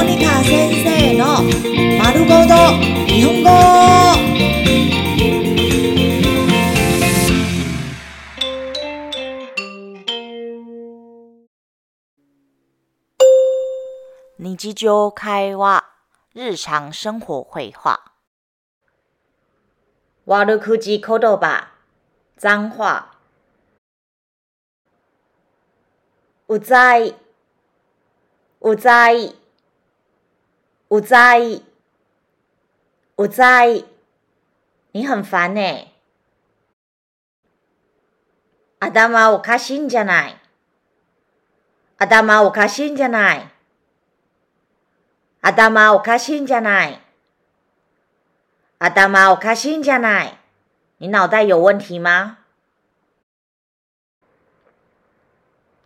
モニカ先生の丸ごと日本語。日常会話、日常生活会話。悪口言葉、脏話。うざい、うざい、 うざい、うざい。你很烦ね。頭おかしいんじゃない。頭おかしいんじゃない。頭おかしいんじゃない。頭おかしいんじゃない。你脑袋有问题吗？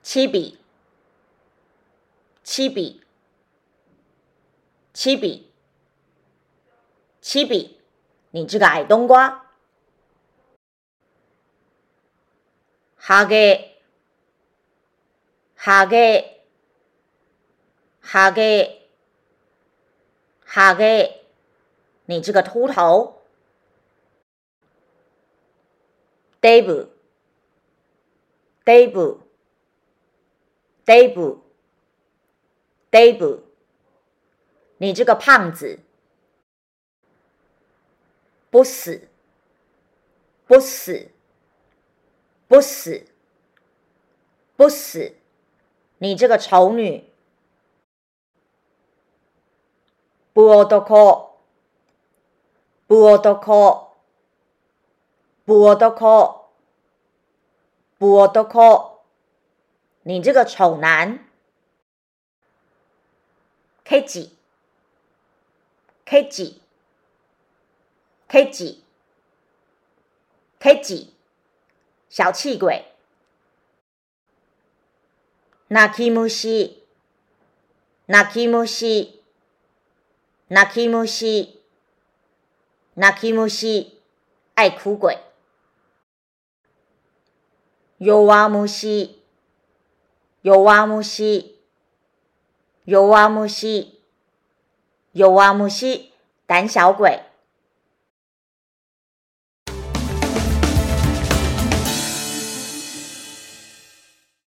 七比，七比， 七比，七比，你这个矮冬瓜。哈给，哈给，哈给。哈给，你这个秃头。Dave，Dave，Dave，Dave，你这个胖子。不死，不死，不死，不死，你这个丑女。不男，不男，不男，不男，你这个丑男。K 几？K 几？K 几？K 几？小气鬼。泣き虫，泣き虫。泣き虫，泣き虫，爱哭鬼。弱虫，弱虫，弱虫， 尤阿木西胆小鬼。